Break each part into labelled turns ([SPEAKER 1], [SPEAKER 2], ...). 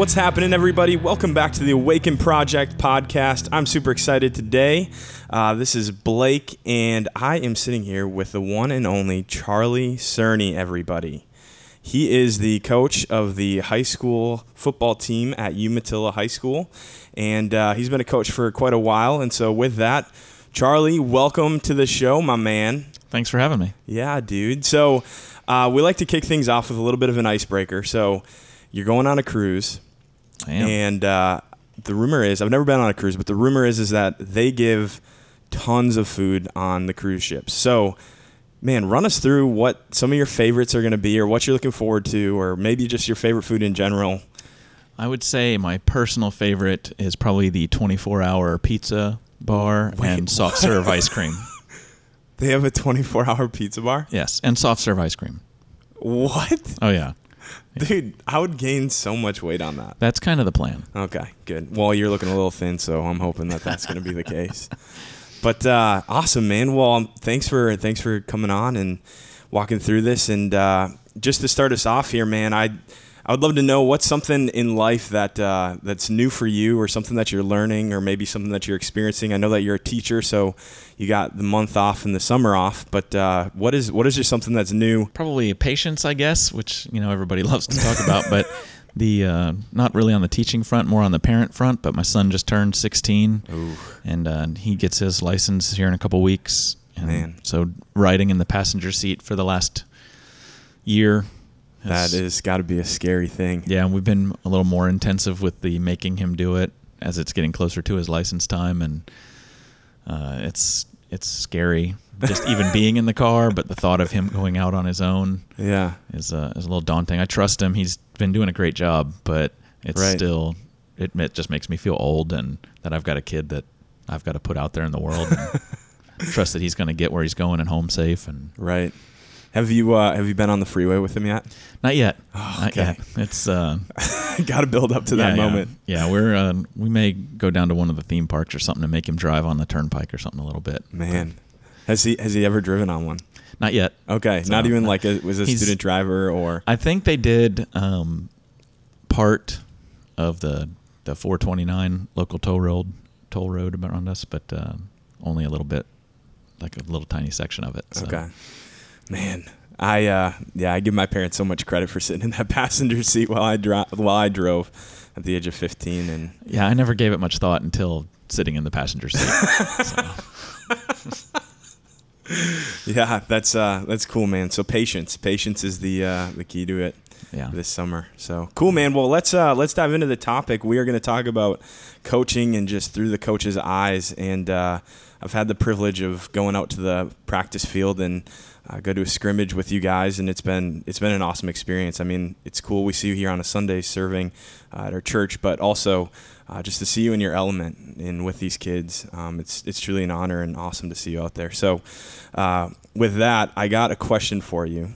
[SPEAKER 1] What's happening, everybody? Welcome back to the Awaken Project podcast. I'm super excited today. Uh, this is Blake, and I am sitting here with the one and only Charlie Cerney, everybody. He is the coach of the high school football team at Umatilla High School, and uh, he's been a coach for quite a while. And so, with that, Charlie, welcome to the show, my man.
[SPEAKER 2] Thanks for having me.
[SPEAKER 1] Yeah, dude. So, uh, we like to kick things off with a little bit of an icebreaker. So, you're going on a cruise,
[SPEAKER 2] I am.
[SPEAKER 1] and uh, the rumor is I've never been on a cruise, but the rumor is is that they give tons of food on the cruise ships. So, man, run us through what some of your favorites are going to be, or what you're looking forward to, or maybe just your favorite food in general.
[SPEAKER 2] I would say my personal favorite is probably the 24 hour pizza bar
[SPEAKER 1] Wait,
[SPEAKER 2] and soft serve ice cream.
[SPEAKER 1] They have a 24 hour pizza bar.
[SPEAKER 2] Yes, and soft serve ice cream.
[SPEAKER 1] What,
[SPEAKER 2] Oh, yeah.
[SPEAKER 1] dude? I would gain so much weight on that.
[SPEAKER 2] That's kind of the plan.
[SPEAKER 1] Okay, good. Well, you're looking a little thin, so I'm hoping that that's going to be the case. But uh, awesome, man. Well, thanks for thanks for coming on and walking through this. And uh, just to start us off here, man, I I would love to know what's something in life that uh, that's new for you, or something that you're learning, or maybe something that you're experiencing. I know that you're a teacher, so you got the month off and the summer off. But uh, what is what is just something that's new?
[SPEAKER 2] Probably patience, I guess, which, you know, everybody loves to talk about, but the uh, not really on the teaching front, more on the parent front. But my son just turned 16, and uh, he gets his license here in a couple weeks. And
[SPEAKER 1] Man.
[SPEAKER 2] So riding in the passenger seat for the last year.
[SPEAKER 1] That
[SPEAKER 2] has-
[SPEAKER 1] got to be a scary thing.
[SPEAKER 2] Yeah, and we've been a little more intensive with the making him do it as it's getting closer to his license time, and uh, it's it's scary just even being in the car. But the thought of him going out on his own
[SPEAKER 1] Yeah.
[SPEAKER 2] is uh, is a little daunting. I trust him; he's been doing a great job, but it's
[SPEAKER 1] Right.
[SPEAKER 2] still it, it just makes me feel old and that I've got a kid that I've got to put out there in the world. And trust that he's going to get where he's going and home safe and
[SPEAKER 1] Right. Have you uh, have you been on the freeway with him yet?
[SPEAKER 2] not yet.
[SPEAKER 1] Oh,
[SPEAKER 2] Not
[SPEAKER 1] okay.
[SPEAKER 2] yet. It's uh,
[SPEAKER 1] got to build up to that
[SPEAKER 2] yeah,
[SPEAKER 1] moment.
[SPEAKER 2] Yeah, yeah we're uh, we may go down to one of the theme parks or something to make him drive on the turnpike or something a little bit.
[SPEAKER 1] Man, has he has he ever driven on one?
[SPEAKER 2] Not yet.
[SPEAKER 1] Okay,
[SPEAKER 2] So,
[SPEAKER 1] not even like a was a student driver or
[SPEAKER 2] I think they did um, part of the the 429 local toll road toll road around us, but uh, only a little bit, like a little tiny section of it. So.
[SPEAKER 1] okay. Man, I uh, yeah, I give my parents so much credit for sitting in that passenger seat while I dro- while I drove at the age of 15 and
[SPEAKER 2] Yeah, I never gave it much thought until sitting in the passenger seat.
[SPEAKER 1] yeah, that's uh that's cool, man. So patience, patience is the uh, the key to it.
[SPEAKER 2] Yeah.
[SPEAKER 1] this summer. So cool, man. Well, let's uh, let's dive into the topic. We are going to talk about coaching and just through the coach's eyes. And uh, I've had the privilege of going out to the practice field and uh, go to a scrimmage with you guys, and it's been it's been an awesome experience. I mean, it's cool. We see you here on a Sunday serving uh, at our church, but also. Uh, just to see you in your element and with these kids, um, it's it's truly an honor and awesome to see you out there. So, uh, with that, I got a question for you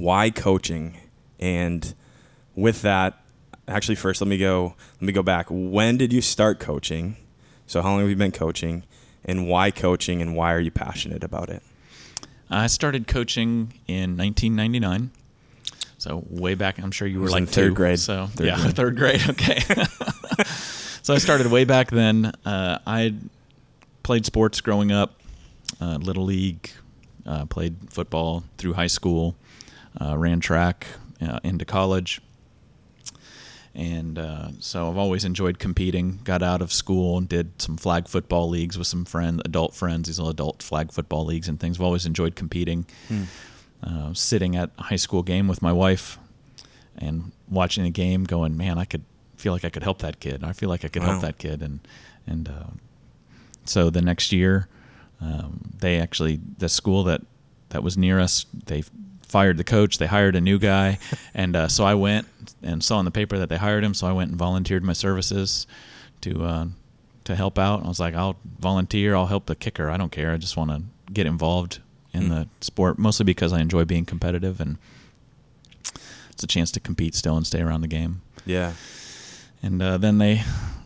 [SPEAKER 1] why coaching and with that actually first let me go let me go back when did you start coaching so how long have you been coaching and why coaching and why are you passionate about it
[SPEAKER 2] I started coaching in 1999. So way back, I'm sure you were like
[SPEAKER 1] third
[SPEAKER 2] two,
[SPEAKER 1] grade.
[SPEAKER 2] So
[SPEAKER 1] Third
[SPEAKER 2] yeah,
[SPEAKER 1] grade.
[SPEAKER 2] third grade. Okay. so I started way back then. Uh, I played sports growing up, uh, little league, uh, played football through high school, uh, ran track uh, into college. And uh, so I've always enjoyed competing. Got out of school and did some flag football leagues with some friends, adult friends, these little adult flag football leagues and things. I've always enjoyed competing. Uh, sitting at a high school game with my wife and watching the game, going, man, I could feel like I could help that kid. I feel like I could
[SPEAKER 1] Wow.
[SPEAKER 2] help that kid. And and uh, so the next year, um, they actually the school that that was near us, they fired the coach. They hired a new guy, and uh, so I went and saw in the paper that they hired him. So I went and volunteered my services to uh, to help out. I was like, I'll volunteer. I'll help the kicker. I don't care. I just want to get involved in
[SPEAKER 1] Hmm.
[SPEAKER 2] the sport, mostly because I enjoy being competitive and it's a chance to compete still and stay around the game.
[SPEAKER 1] Yeah.
[SPEAKER 2] And uh, then they,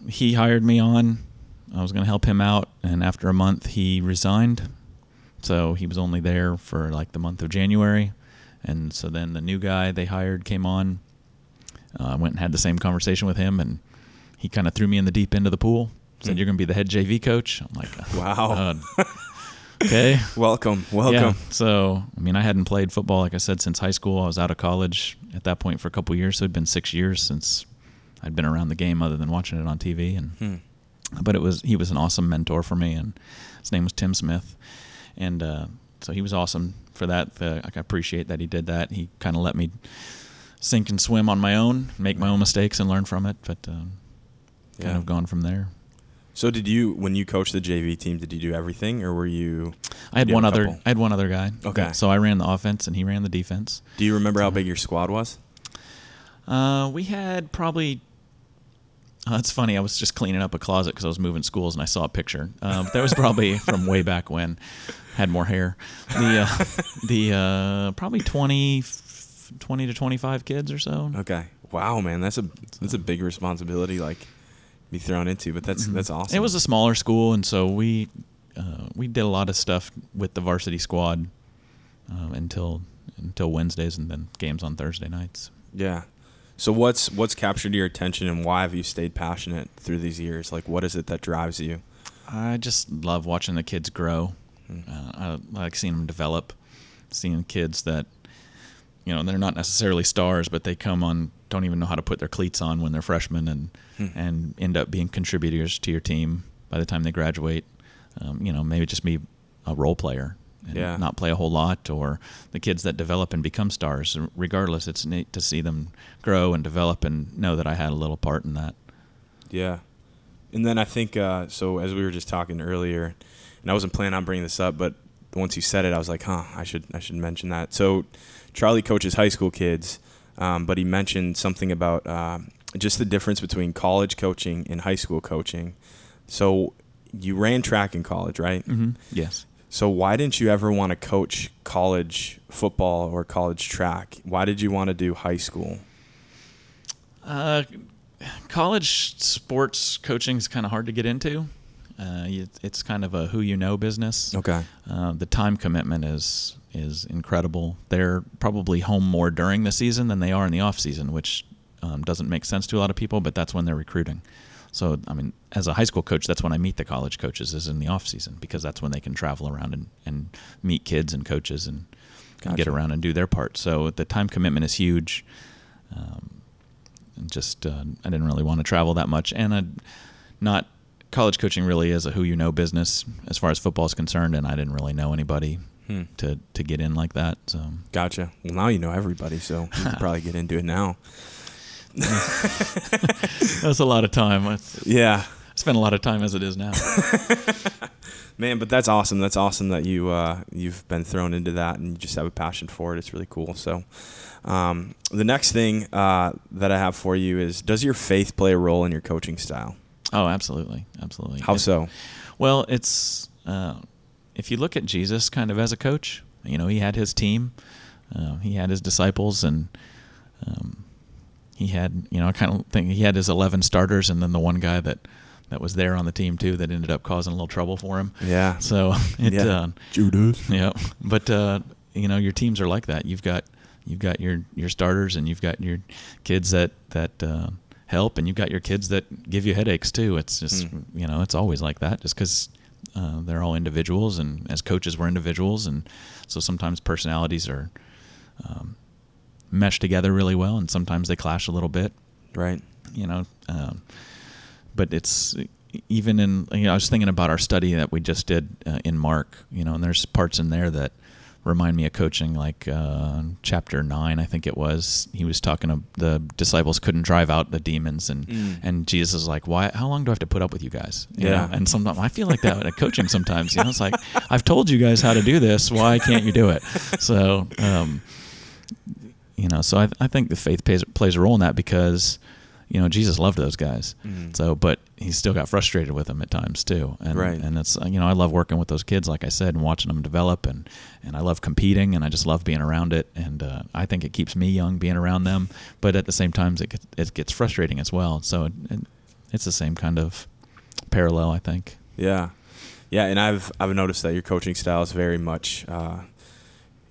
[SPEAKER 2] he hired me on. I was going to help him out, and after a month, he resigned. So he was only there for like the month of January, and so then the new guy they hired came on. uh, went and had the same conversation with him, and he kind of threw me in the deep end of the pool. Said,
[SPEAKER 1] Hmm.
[SPEAKER 2] "You're going to be the head JV coach." I'm like,
[SPEAKER 1] Wow.
[SPEAKER 2] uh, okay.
[SPEAKER 1] welcome, welcome.
[SPEAKER 2] Yeah. So, I mean, I hadn't played football, like I said, since high school. I was out of college at that point for a couple years. So it'd been six years since I'd been around the game, other than watching it on TV. And
[SPEAKER 1] Hmm.
[SPEAKER 2] but it was he was an awesome mentor for me, and his name was Tim Smith, and uh, so he was awesome for that. Uh, I appreciate that he did that. He kind of let me sink and swim on my own, make my own mistakes, and learn from it. But um, kind
[SPEAKER 1] Yeah.
[SPEAKER 2] of gone from there.
[SPEAKER 1] So did you when you coached the JV team? Did you do everything, or were you?
[SPEAKER 2] I had
[SPEAKER 1] You
[SPEAKER 2] one other.
[SPEAKER 1] couple.
[SPEAKER 2] I had one other guy.
[SPEAKER 1] Okay.
[SPEAKER 2] So I ran the offense, and he ran the defense.
[SPEAKER 1] Do you remember how big your squad was?
[SPEAKER 2] Uh, we had probably. Uh, that's funny. I was just cleaning up a closet because I was moving schools and I saw a picture. Uh, that was probably from way back when. Had more hair. The uh, the uh, probably 20, 20 to twenty five kids or so.
[SPEAKER 1] Okay. Wow, man, that's a that's a big responsibility, like be thrown into. But that's that's awesome.
[SPEAKER 2] Mm-hmm. It was a smaller school, and so we uh, we did a lot of stuff with the varsity squad uh, until until Wednesdays, and then games on Thursday nights.
[SPEAKER 1] yeah. So what's what's captured your attention, and why have you stayed passionate through these years? Like, what is it that drives you?
[SPEAKER 2] I just love watching the kids grow. Uh, I like seeing them develop, seeing kids that, you know, they're not necessarily stars, but they come on, don't even know how to put their cleats on when they're freshmen, and and end up being contributors to your team by the time they graduate. Um, you know, maybe just be a role player and
[SPEAKER 1] Yeah.
[SPEAKER 2] not play a whole lot, or the kids that develop and become stars. Regardless, it's neat to see them grow and develop and know that I had a little part in that.
[SPEAKER 1] Yeah. And then I think uh, so. As we were just talking earlier, and I wasn't planning on bringing this up, but once you said it, I was like, huh, I should I should mention that. So Charlie coaches high school kids, um, but he mentioned something about um just the difference between college coaching and high school coaching. So you ran track in college, right?
[SPEAKER 2] Mm-hmm. Yes.
[SPEAKER 1] So why didn't you ever want to coach college football or college track? Why did you want to do high school?
[SPEAKER 2] Uh, college sports coaching is kind of hard to get into. Uh, it's kind of a who you know business.
[SPEAKER 1] Okay.
[SPEAKER 2] Uh, the time commitment is is incredible. They're probably home more during the season than they are in the off season, which um, doesn't make sense to a lot of people. But that's when they're recruiting. So I mean, as a high school coach, that's when I meet the college coaches is in the off season because that's when they can travel around and, and meet kids and coaches and, and get around and do their part. So the time commitment is huge. Um, and just uh, I didn't really want to travel that much, and I not college coaching really is a who you know business as far as football is concerned, and I didn't really know anybody
[SPEAKER 1] Hmm.
[SPEAKER 2] to to get in like that. So
[SPEAKER 1] Gotcha. Well, now you know everybody, so you can probably get into it now.
[SPEAKER 2] that's a lot of time. Yeah. I
[SPEAKER 1] Yeah,
[SPEAKER 2] spend a lot of time as it is now.
[SPEAKER 1] man. But that's awesome. That's awesome that you uh, you've been thrown into that and you just have a passion for it. It's really cool. So, um, the next thing uh, that I have for you is: Does your faith play a role in your coaching style?
[SPEAKER 2] oh, absolutely, absolutely.
[SPEAKER 1] How
[SPEAKER 2] It-
[SPEAKER 1] so?
[SPEAKER 2] Well, it's uh, if you look at Jesus kind of as a coach, you know, he had his team, uh, he had his disciples, and um, he had, you know, I kind of think he had his 11 starters, and then the one guy that that was there on the team too that ended up causing a little trouble for him.
[SPEAKER 1] Yeah.
[SPEAKER 2] So it,
[SPEAKER 1] Yeah.
[SPEAKER 2] uh,
[SPEAKER 1] Judas.
[SPEAKER 2] yeah, but uh, you know, your teams are like that. You've got you've got your your starters, and you've got your kids that that uh, help, and you've got your kids that give you headaches too. It's just
[SPEAKER 1] Mm.
[SPEAKER 2] you know, it's always like that, just because uh, they're all individuals, and as coaches, we're individuals, and so sometimes personalities are um, mesh together really well, and sometimes they clash a little bit
[SPEAKER 1] Right.
[SPEAKER 2] you know. Um, but it's even in you know I was thinking about our study that we just did uh, in Mark, you know, and there's parts in there that remind me of coaching, like uh, chapter nine, I think it was. He was talking to the disciples couldn't drive out the demons, and
[SPEAKER 1] Mm.
[SPEAKER 2] and Jesus is like, why? How long do I have to put up with you guys? You
[SPEAKER 1] Yeah.
[SPEAKER 2] know? And sometimes I feel like that at coaching. Sometimes you know, it's like I've told you guys how to do this. Why can't you do it? So. Um, you know so I, I think the faith plays, plays a role in that because you know jesus loved those guys.
[SPEAKER 1] Mhm.
[SPEAKER 2] so but he still got frustrated with them at times too. And
[SPEAKER 1] Right.
[SPEAKER 2] and it's you know i love working with those kids like i said and watching them develop and and i love competing and i just love being around it. And uh, i think it keeps me young being around them but at the same time it gets, it gets frustrating as well. So it, it, it's the same kind of parallel i think.
[SPEAKER 1] Yeah, yeah, and I've I've noticed that your coaching style is very much uh,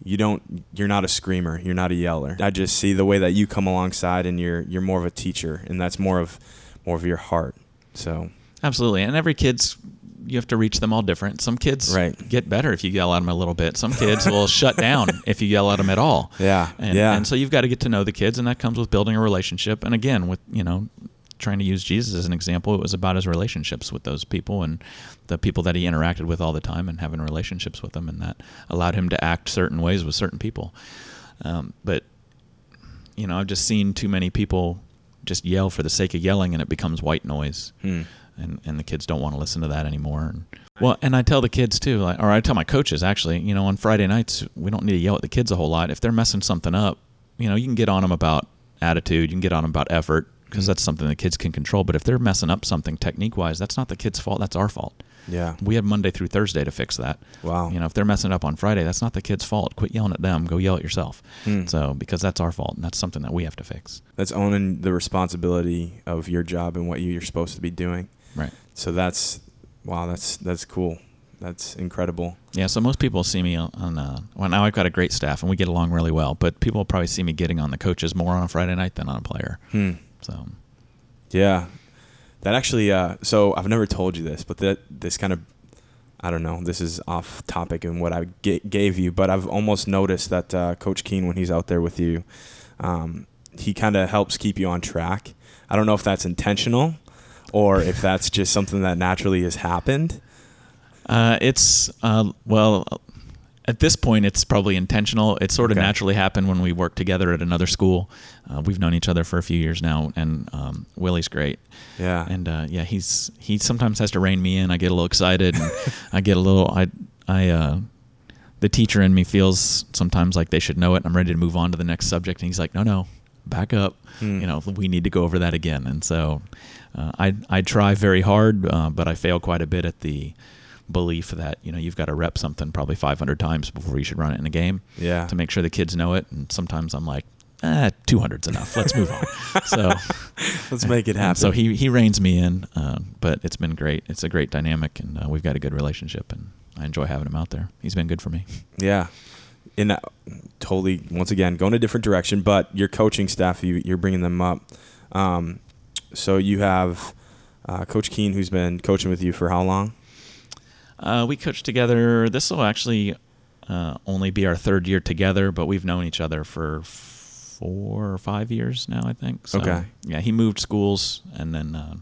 [SPEAKER 1] you don't you're not a screamer you're not a yeller i just see the way that you come alongside and you're you're more of a teacher and that's more of more of your heart so
[SPEAKER 2] Absolutely. And every kid's you have to reach them all different. Some kids
[SPEAKER 1] Right.
[SPEAKER 2] get better if you yell at them a little bit. Some kids will shut down if you yell at them at all.
[SPEAKER 1] Yeah,
[SPEAKER 2] And,
[SPEAKER 1] yeah.
[SPEAKER 2] and so you've got to get to know the kids, and that comes with building a relationship. And again, with you know, trying to use Jesus as an example, it was about his relationships with those people and the people that he interacted with all the time, and having relationships with them, and that allowed him to act certain ways with certain people. Um, but you know, I've just seen too many people just yell for the sake of yelling, and it becomes white noise
[SPEAKER 1] Hmm.
[SPEAKER 2] and and the kids don't want to listen to that anymore. And, well, and I tell the kids too, like, or I tell my coaches actually, you know, on Friday nights we don't need to yell at the kids a whole lot. If they're messing something up, you know, you can get on them about attitude, you can get on them about effort because that's something the kids can control. But if they're messing up something technique wise, that's not the kid's fault. That's our fault.
[SPEAKER 1] yeah
[SPEAKER 2] We have Monday through Thursday to fix that.
[SPEAKER 1] Wow.
[SPEAKER 2] You know, if they're messing up on Friday, that's not the kid's fault. Quit yelling at them. Go yell at yourself.
[SPEAKER 1] Hmm.
[SPEAKER 2] So because that's our fault, and that's something that we have to fix.
[SPEAKER 1] that's owning the responsibility of your job and what you're supposed to be doing
[SPEAKER 2] Right.
[SPEAKER 1] so that's wow that's that's cool that's incredible
[SPEAKER 2] Yeah, so most people see me on, on uh, well now I've got a great staff and we get along really well, but people probably see me getting on the coaches more on a Friday night than on a player.
[SPEAKER 1] hmm.
[SPEAKER 2] So
[SPEAKER 1] Yeah, that actually. Uh, so I've never told you this, but that this kind of, I don't know. This is off topic and what I gave you, but I've almost noticed that uh, Coach Keen, when he's out there with you, um, he kind of helps keep you on track. I don't know if that's intentional, or if that's just something that naturally has happened.
[SPEAKER 2] uh, it's uh, well at this point it's probably intentional. It sort of
[SPEAKER 1] Okay.
[SPEAKER 2] naturally happened when we worked together at another school. Uh, we've known each other for a few years now, and um, Willie's great.
[SPEAKER 1] Yeah,
[SPEAKER 2] and uh, yeah, he's he sometimes has to rein me in. I get a little excited, and I get a little I I uh, the teacher in me feels sometimes like they should know it. and I'm ready to move on to the next subject, and he's like, no, no, back up.
[SPEAKER 1] Hmm.
[SPEAKER 2] You know, we need to go over that again. And so uh, I I try very hard, uh, but I fail quite a bit at the belief that you know you've got to rep something probably 500 times before you should run it in a game
[SPEAKER 1] yeah,
[SPEAKER 2] to make sure the kids know it. And sometimes I'm like. Eh, 200's enough. Let's move on. So,
[SPEAKER 1] let's make it happen.
[SPEAKER 2] So he he reins me in, uh, but it's been great. It's a great dynamic, and uh, we've got a good relationship, and I enjoy having him out there. He's been good for me.
[SPEAKER 1] Yeah. In that, totally, once again, going a different direction, but your coaching staff, you, you're bringing them up. Um, so you have uh, Coach Keen, who's been coaching with you for how long?
[SPEAKER 2] Uh, we coached together. This will actually uh, only be our third year together, but we've known each other for four or five years now, I think. So,
[SPEAKER 1] Okay.
[SPEAKER 2] Yeah, he moved schools, and then uh,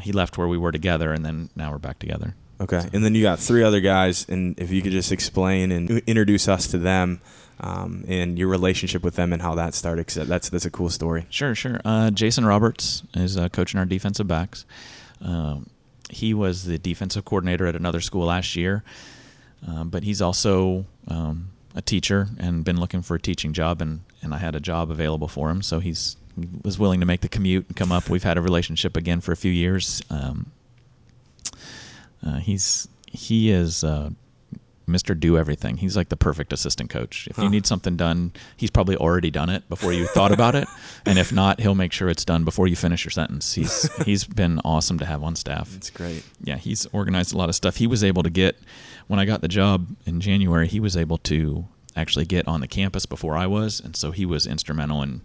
[SPEAKER 2] he left where we were together, and then now we're back together.
[SPEAKER 1] Okay. And then you got three other guys, and if you could just explain and introduce us to them um, and your relationship with them and how that started, 'cause that's, that's a cool story.
[SPEAKER 2] Sure, sure. Uh, Jason Roberts is uh, coaching our defensive backs. Um, he was the defensive coordinator at another school last year, um, but he's also um, a teacher and been looking for a teaching job, and, and I had a job available for him, so he's he was willing to make the commute and come up. We've had a relationship again for a few years. Um, uh, he's he is uh, Mr. Do Everything. He's like the perfect assistant coach. If
[SPEAKER 1] Huh.
[SPEAKER 2] you need something done, he's probably already done it before you thought about it, and if not, he'll make sure it's done before you finish your sentence. He's he's been awesome to have on staff.
[SPEAKER 1] It's great.
[SPEAKER 2] Yeah, he's organized a lot of stuff. He was able to get when I got the job in January. He was able to actually get on the campus before I was, and so he was instrumental in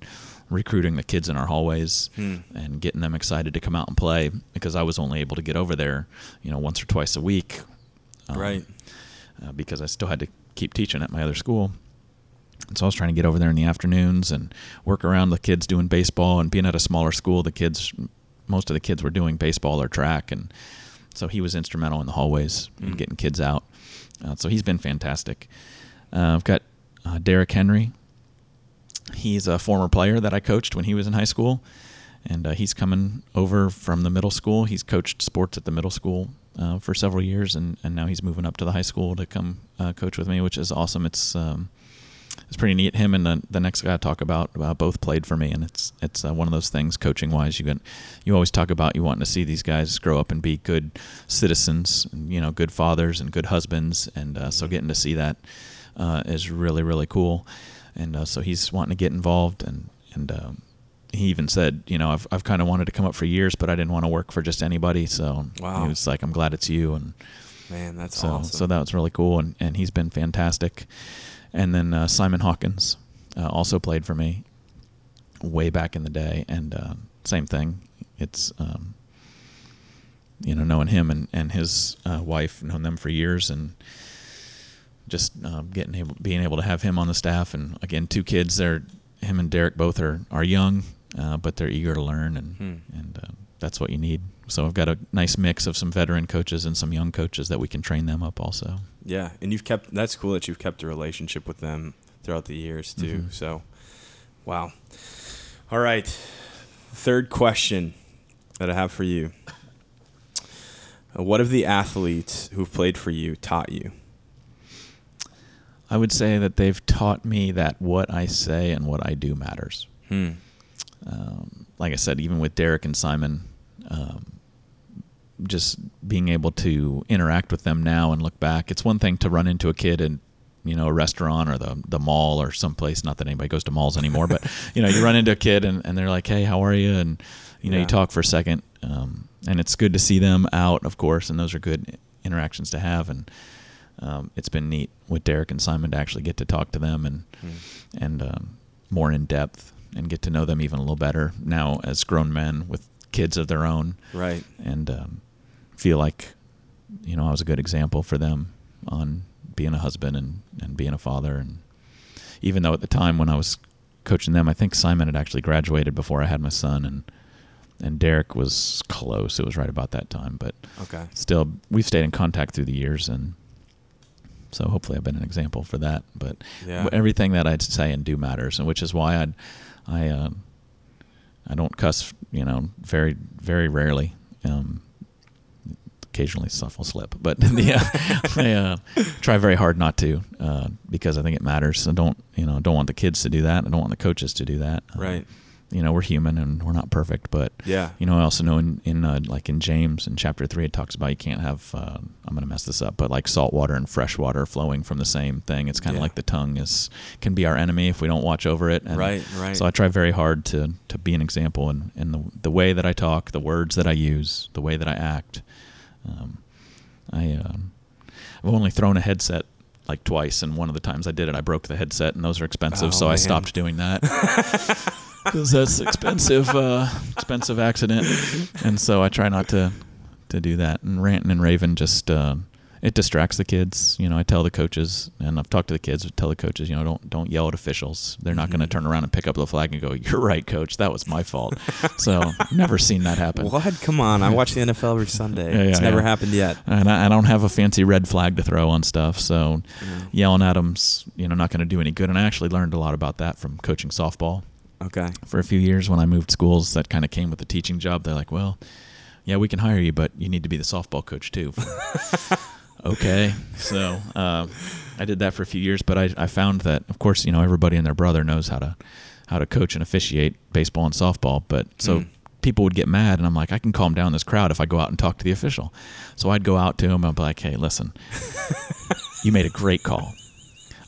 [SPEAKER 2] recruiting the kids in our hallways
[SPEAKER 1] Hmm.
[SPEAKER 2] and getting them excited to come out and play because I was only able to get over there, you know, once or twice a week. um,
[SPEAKER 1] right.
[SPEAKER 2] Uh, because I still had to keep teaching at my other school. And so I was trying to get over there in the afternoons and work around the kids doing baseball and being at a smaller school. The kids, most of the kids were doing baseball or track, and so he was instrumental in the hallways and
[SPEAKER 1] Mm.
[SPEAKER 2] getting kids out. Uh, so he's been fantastic. Uh, I've got uh, Derek Henry. He's a former player that I coached when he was in high school, and uh, he's coming over from the middle school. He's coached sports at the middle school uh, for several years, and, and now he's moving up to the high school to come uh, coach with me, which is awesome. It's um, it's pretty neat. Him and the, the next guy I talk about uh, both played for me, and it's it's uh, one of those things coaching wise. You can you always talk about you wanting to see these guys grow up and be good citizens, and, you know, good fathers and good husbands, and uh, so getting to see that uh, is really really cool. And uh, so he's wanting to get involved, and and um, he even said, you know, I've I've kind of wanted to come up for years, but I didn't want to work for just anybody. So
[SPEAKER 1] Wow.
[SPEAKER 2] he was like, I'm glad it's you, and
[SPEAKER 1] Man, that's
[SPEAKER 2] so
[SPEAKER 1] awesome.
[SPEAKER 2] so that was really cool, and and he's been fantastic. And then uh, Simon Hawkins uh, also played for me way back in the day, and uh, same thing. It's um, you know knowing him and and his uh, wife, known them for years, and just uh, getting able being able to have him on the staff, and again, two kids. They're him and Derek both are are young, uh, but they're eager to learn, and
[SPEAKER 1] Hmm.
[SPEAKER 2] and uh, that's what you need. So I've got a nice mix of some veteran coaches and some young coaches that we can train them up also.
[SPEAKER 1] Yeah, and you've kept that's cool that you've kept a relationship with them throughout the years too.
[SPEAKER 2] Mhm.
[SPEAKER 1] So, wow. All right. Third question that I have for you. What have the athletes who've played for you taught you?
[SPEAKER 2] I would say that they've taught me that what I say and what I do matters.
[SPEAKER 1] Hmm.
[SPEAKER 2] Um, like I said, even with Derek and Simon, um, just being able to interact with them now and look back. It's one thing to run into a kid in, you know, a restaurant or the the mall or someplace. Not that anybody goes to malls anymore, but you know, you run into a kid and, and they're like, "Hey, how are you?" And you know,
[SPEAKER 1] Yeah.
[SPEAKER 2] you talk for a second, um, and it's good to see them out, of course, and those are good interactions to have. And um, it's been neat with Derek and Simon to actually get to talk to them and
[SPEAKER 1] Hmm.
[SPEAKER 2] and um, more in depth and get to know them even a little better now as grown men with kids of their own
[SPEAKER 1] Right.
[SPEAKER 2] and um, feel like you know I was a good example for them on being a husband and, and being a father and even though at the time when I was coaching them I think Simon had actually graduated before I had my son and and Derek was close it was right about that time but
[SPEAKER 1] Okay.
[SPEAKER 2] still we've stayed in contact through the years and so hopefully I've been an example for that but
[SPEAKER 1] Yeah.
[SPEAKER 2] everything that I say and do matters, and which is why I, I, uh, I don't cuss, you know, very, very rarely. Um, occasionally stuff will slip, but uh, I uh, try very hard not to uh, because I think it matters. I don't, you know, don't want the kids to do that. I don't want the coaches to do that. Uh,
[SPEAKER 1] Right.
[SPEAKER 2] You know, we're human and we're not perfect, but
[SPEAKER 1] Yeah.
[SPEAKER 2] you know, I also know in, in uh, like in James in chapter three, it talks about you can't have. Uh, I'm going to mess this up, but like salt water and fresh water flowing from the same thing. It's kind of
[SPEAKER 1] Yeah.
[SPEAKER 2] like the tongue is can be our enemy if we don't watch over it. And
[SPEAKER 1] Right, right.
[SPEAKER 2] So I try very hard to to be an example in, in the the way that I talk, the words that I use, the way that I act. Um, I um, I've only thrown a headset like twice, and one of the times I did it, I broke the headset, and those are expensive,
[SPEAKER 1] Oh,
[SPEAKER 2] so I stopped doing that. because that's expensive, uh, expensive accident, and so I try not to to do that. And ranting and raving just uh, it distracts the kids. You know, I tell the coaches, and I've talked to the kids. Tell the coaches, you know, don't don't yell at officials. They're not going to turn around and pick up the flag and go, "You're right, coach. That was my fault." so never seen that happen.
[SPEAKER 1] What? Come on! I watch the NFL every Sunday.
[SPEAKER 2] Yeah, yeah,
[SPEAKER 1] it's never
[SPEAKER 2] yeah.
[SPEAKER 1] happened yet.
[SPEAKER 2] And I, I don't have a fancy red flag to throw on stuff, so yelling at them's you know not going to do any good. And I actually learned a lot about that from coaching softball
[SPEAKER 1] Okay.
[SPEAKER 2] for a few years when I moved schools. That kind of came with the teaching job. They're like, well, yeah, we can hire you, but you need to be the softball coach too. okay, so uh, I did that for a few years, but I, I found that, of course, you know, everybody and their brother knows how to how to coach and officiate baseball and softball, but so.
[SPEAKER 1] Mm.
[SPEAKER 2] People would get mad, and I'm like, I can calm down this crowd if I go out and talk to the official. So I'd go out to him. I'd be like, Hey, listen, you made a great call.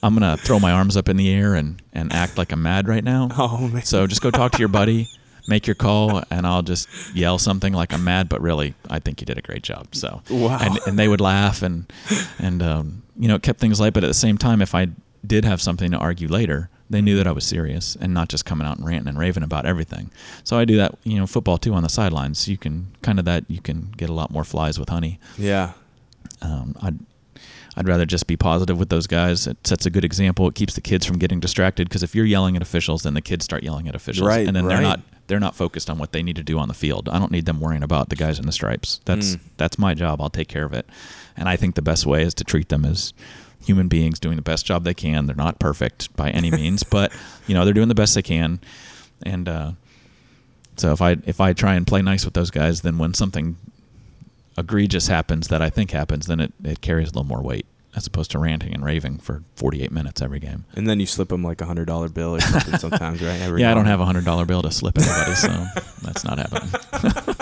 [SPEAKER 2] I'm gonna throw my arms up in the air and, and act like I'm mad right now.
[SPEAKER 1] Oh man.
[SPEAKER 2] So just go talk to your buddy, make your call, and I'll just yell something like I'm mad, but really I think you did a great job. So
[SPEAKER 1] Wow.
[SPEAKER 2] and and they would laugh and and um, you know it kept things light. But at the same time, if I did have something to argue later, they knew that I was serious and not just coming out and ranting and raving about everything. So I do that, you know, football too on the sidelines. You can kind of that you can get a lot more flies with honey.
[SPEAKER 1] yeah.
[SPEAKER 2] Um, I'd I'd rather just be positive with those guys. It sets a good example. It keeps the kids from getting distracted because if you're yelling at officials, then the kids start yelling at officials,
[SPEAKER 1] Right,
[SPEAKER 2] and then they're not they're not focused on what they need to do on the field. I don't need them worrying about the guys in the stripes. That's
[SPEAKER 1] Mm.
[SPEAKER 2] that's my job. I'll take care of it. And I think the best way is to treat them as human beings doing the best job they can. They're not perfect by any means, but you know they're doing the best they can. And uh, so if I if I try and play nice with those guys, then when something egregious happens that I think happens, then it, it carries a little more weight as opposed to ranting and raving for 48 minutes every game.
[SPEAKER 1] And then you slip them like a hundred dollar bill or something sometimes, right? Every
[SPEAKER 2] yeah, I don't have a hundred dollar bill to slip anybody, so that's not happening.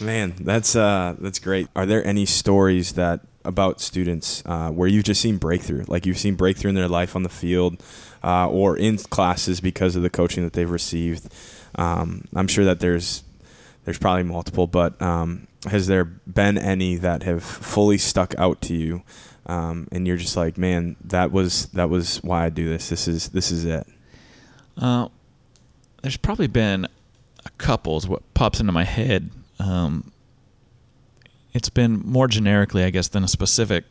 [SPEAKER 1] Man, that's uh, that's great. Are there any stories that about students uh, where you've just seen breakthrough, like you've seen breakthrough in their life on the field, uh, or in classes because of the coaching that they've received? Um, I'm sure that there's there's probably multiple, but um, has there been any that have fully stuck out to you, um, and you're just like, man, that was that was why I do this. This is this is it.
[SPEAKER 2] Uh, there's probably been a couple. Is what pops into my head. Um, it's been more generically, I guess, than a specific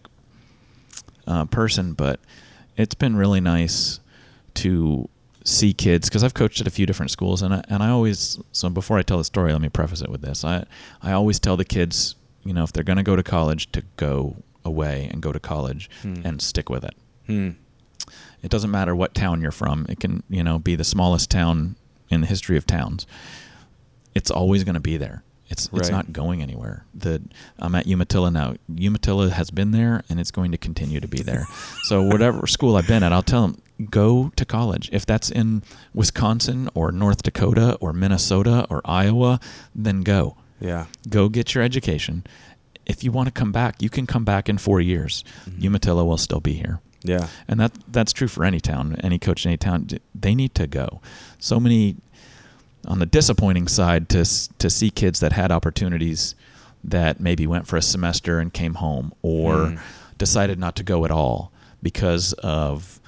[SPEAKER 2] uh, person, but it's been really nice to see kids because I've coached at a few different schools, and I, and I always so before I tell the story, let me preface it with this. I I always tell the kids, you know, if they're going to go to college, to go away and go to college
[SPEAKER 1] Hmm.
[SPEAKER 2] and stick with it.
[SPEAKER 1] Hmm.
[SPEAKER 2] It doesn't matter what town you're from. It can, you know, be the smallest town in the history of towns. It's always going to be there. It's it's not going anywhere. The I'm at Umatilla now. Umatilla has been there, and it's going to continue to be there. so whatever school I've been at, I'll tell them go to college. If that's in Wisconsin or North Dakota or Minnesota or Iowa, then go.
[SPEAKER 1] Yeah.
[SPEAKER 2] Go get your education. If you want to come back, you can come back in four years.
[SPEAKER 1] Mhm.
[SPEAKER 2] Umatilla will still be here
[SPEAKER 1] Yeah.
[SPEAKER 2] and that that's true for any town, any coach in any town. They need to go. So many on the disappointing side to to see kids that had opportunities that maybe went for a semester and came home, or
[SPEAKER 1] Mm.
[SPEAKER 2] decided not to go at all because of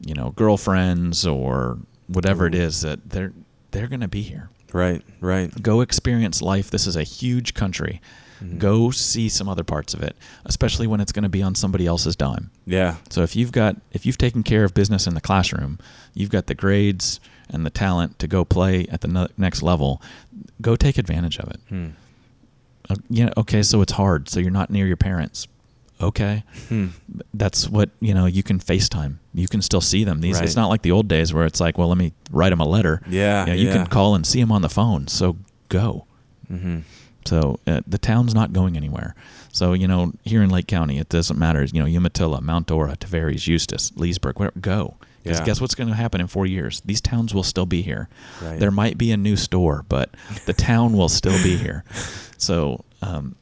[SPEAKER 2] you know girlfriends or whatever it
[SPEAKER 1] Ooh.
[SPEAKER 2] is that they're they're going to be here.
[SPEAKER 1] Right. Right.
[SPEAKER 2] Go experience life. This is a huge country.
[SPEAKER 1] Mhm.
[SPEAKER 2] Go see some other parts of it, especially when it's going to be on somebody else's dime.
[SPEAKER 1] Yeah.
[SPEAKER 2] So if you've got if you've taken care of business in the classroom, you've got the grades and the talent to go play at the no- next level. Go take advantage of it.
[SPEAKER 1] Hmm.
[SPEAKER 2] Uh, yeah, okay, so it's hard. So you're not near your parents. Okay.
[SPEAKER 1] Hmm.
[SPEAKER 2] That's what, you know, you can FaceTime. You can still see them. These
[SPEAKER 1] Right.
[SPEAKER 2] it's not like the old days where it's like, well, let me write them a letter.
[SPEAKER 1] Yeah.
[SPEAKER 2] You, know, you
[SPEAKER 1] yeah.
[SPEAKER 2] can call and see them on the phone. So go.
[SPEAKER 1] Mm-hmm.
[SPEAKER 2] So uh, the town's not going anywhere. So you know, here in Lake County, it doesn't matter. You know, Umatilla, Mount Dora, Tavares, Eustis, Leesburg, whatever. Go. Because
[SPEAKER 1] Yeah.
[SPEAKER 2] guess what's going to happen in four years? These towns will still be here.
[SPEAKER 1] Right.
[SPEAKER 2] There might be a new store, but the town will still be here. So, um,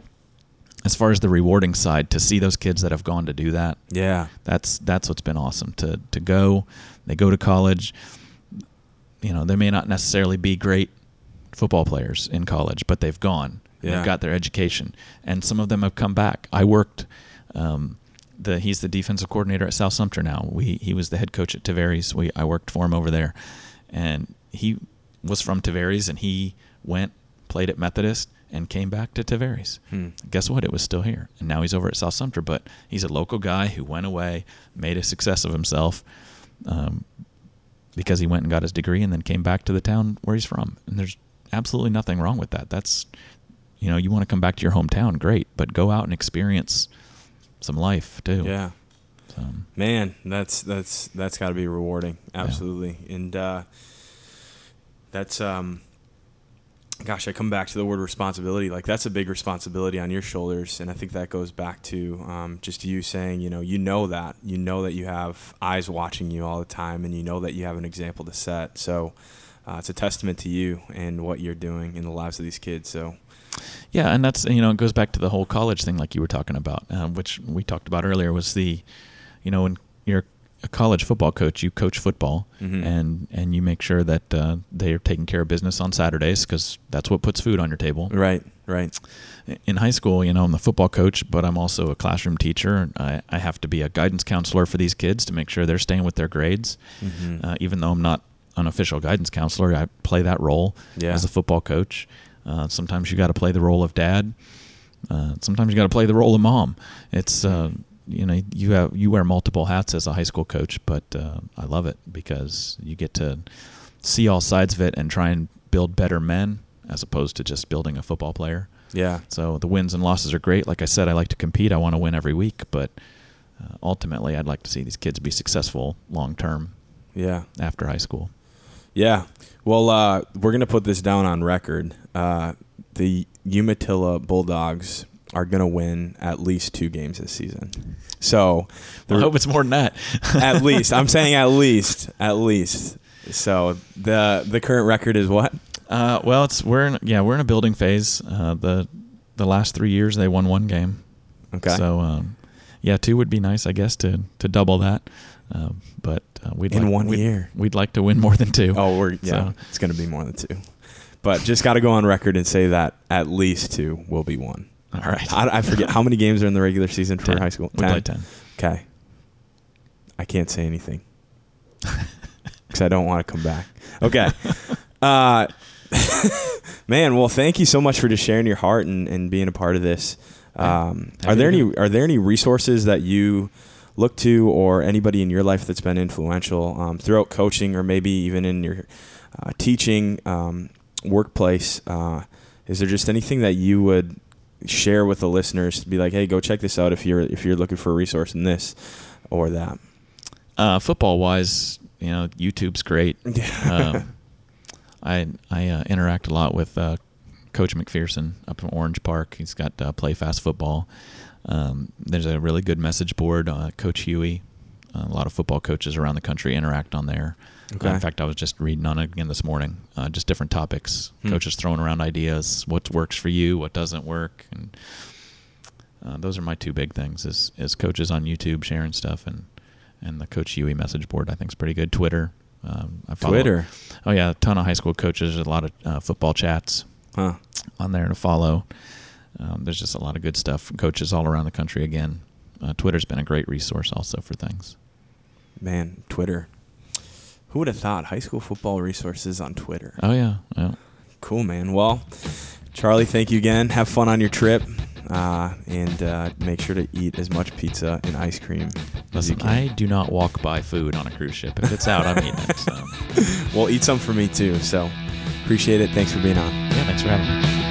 [SPEAKER 2] as far as the rewarding side, to see those kids that have gone to do that,
[SPEAKER 1] Yeah.
[SPEAKER 2] that's that's what's been awesome. To to go, they go to college. You know, they may not necessarily be great football players in college, but they've gone.
[SPEAKER 1] Yeah.
[SPEAKER 2] They've got their education, and some of them have come back. I worked. Um, the he's the defensive coordinator at South Sumter now. We he was the head coach at Tavares. We I worked for him over there, and he was from Tavares, and he went played at Methodist and came back to Tavares
[SPEAKER 1] Hmm.
[SPEAKER 2] guess what? It was still here. And now he's over at South Sumter, but he's a local guy who went away, made a success of himself um, because he went and got his degree and then came back to the town where he's from. And there's absolutely nothing wrong with that. That's, you know, you want to come back to your hometown, great, but go out and experience some life too.
[SPEAKER 1] Yeah.
[SPEAKER 2] So,
[SPEAKER 1] Man, that's that's that's got to be rewarding. Absolutely. And uh, that's um gosh, I come back to the word responsibility. Like that's a big responsibility on your shoulders, and I think that goes back to um, just you saying, you know, you know that, you know that you have eyes watching you all the time, and you know that you have an example to set. So uh, it's a testament to you and what you're doing in the lives of these kids. So
[SPEAKER 2] Yeah, and that's you know it goes back to the whole college thing, like you were talking about, uh, which we talked about earlier. Was the, you know, when you're a college football coach, you coach football,
[SPEAKER 1] Mhm.
[SPEAKER 2] and and you make sure that uh, they are taking care of business on Saturdays because that's what puts food on your table.
[SPEAKER 1] right, right,
[SPEAKER 2] In high school, you know, I'm the football coach, but I'm also a classroom teacher. I, I have to be a guidance counselor for these kids to make sure they're staying with their grades.
[SPEAKER 1] Mhm.
[SPEAKER 2] Uh, even though I'm not an official guidance counselor, I play that role
[SPEAKER 1] Yeah.
[SPEAKER 2] as a football coach. Uh, sometimes you got to play the role of dad. Uh, sometimes you got to play the role of mom. It's uh, you know you have you wear multiple hats as a high school coach, but uh, I love it because you get to see all sides of it and try and build better men as opposed to just building a football player.
[SPEAKER 1] yeah,
[SPEAKER 2] So the wins and losses are great. Like I said, I like to compete. I want to win every week, but uh, ultimately, I'd like to see these kids be successful long term
[SPEAKER 1] yeah.
[SPEAKER 2] after high school.
[SPEAKER 1] Yeah. Well, uh, we're going to put this down on record. Uh, the Umatilla Bulldogs are going to win at least two games this season. So,
[SPEAKER 2] I hope it's more than that.
[SPEAKER 1] at least I'm saying at least, at least. So the the current record is what?
[SPEAKER 2] Uh, well, it's we're in, yeah we're in a building phase. Uh, the the last three years they won one game.
[SPEAKER 1] Okay.
[SPEAKER 2] So um, yeah, two would be nice, I guess, to to double that. Uh, but uh, we'd
[SPEAKER 1] In
[SPEAKER 2] like,
[SPEAKER 1] one
[SPEAKER 2] we'd,
[SPEAKER 1] year.
[SPEAKER 2] we'd like to win more than two.
[SPEAKER 1] oh, we're yeah.
[SPEAKER 2] So-
[SPEAKER 1] It's going to be more than two. but just got to go on record and say that at least two will be won.
[SPEAKER 2] All right.
[SPEAKER 1] I, I forget how many games are in the regular season for
[SPEAKER 2] Ten.
[SPEAKER 1] high school.
[SPEAKER 2] We played ten.
[SPEAKER 1] Okay. I can't say anything because I don't want to come back. Okay. Uh, man, well, thank you so much for just sharing your heart and, and being a part of this. Um, are there any are there any resources that you look to, or anybody in your life that's been influential um, throughout coaching, or maybe even in your uh, teaching um, workplace? Uh, is there just anything that you would share with the listeners to be like, hey, go check this out if you're if you're looking for a resource in this or that?
[SPEAKER 2] Uh, football wise, you know, YouTube's great. Um, I I uh, interact a lot with uh, Coach McPherson up in Orange Park. He's got uh, Play Fast Football. Um, there's a really good message board. Uh, Coach Huey, a lot of football coaches around the country interact on there.
[SPEAKER 1] Okay.
[SPEAKER 2] Uh, in fact, I was just reading on it again this morning. Uh, just different topics.
[SPEAKER 1] Hmm.
[SPEAKER 2] Coaches throwing around ideas. What works for you? What doesn't work? And uh, those are my two big things: is is coaches on YouTube sharing stuff, and and the Coach Huey message board. I think is pretty good. Twitter. Um, I follow,
[SPEAKER 1] Twitter,
[SPEAKER 2] Oh yeah, a ton of high school coaches. A lot of uh, football chats
[SPEAKER 1] huh?
[SPEAKER 2] on there to follow. Um, there's just a lot of good stuff from coaches all around the country. Again, uh, Twitter's been a great resource also for things.
[SPEAKER 1] Man, Twitter. Who would have thought high school football resources on Twitter?
[SPEAKER 2] Oh yeah, yeah.
[SPEAKER 1] Cool, man. Well, Charlie, thank you again. Have fun on your trip, uh, and uh, make sure to eat as much pizza and ice cream as you
[SPEAKER 2] Listen,
[SPEAKER 1] can.
[SPEAKER 2] I do not walk by food on a cruise ship. If it's out, I'm eating it. So
[SPEAKER 1] well, eat some for me too. So appreciate it. Thanks for being on.
[SPEAKER 2] yeah, thanks for having me.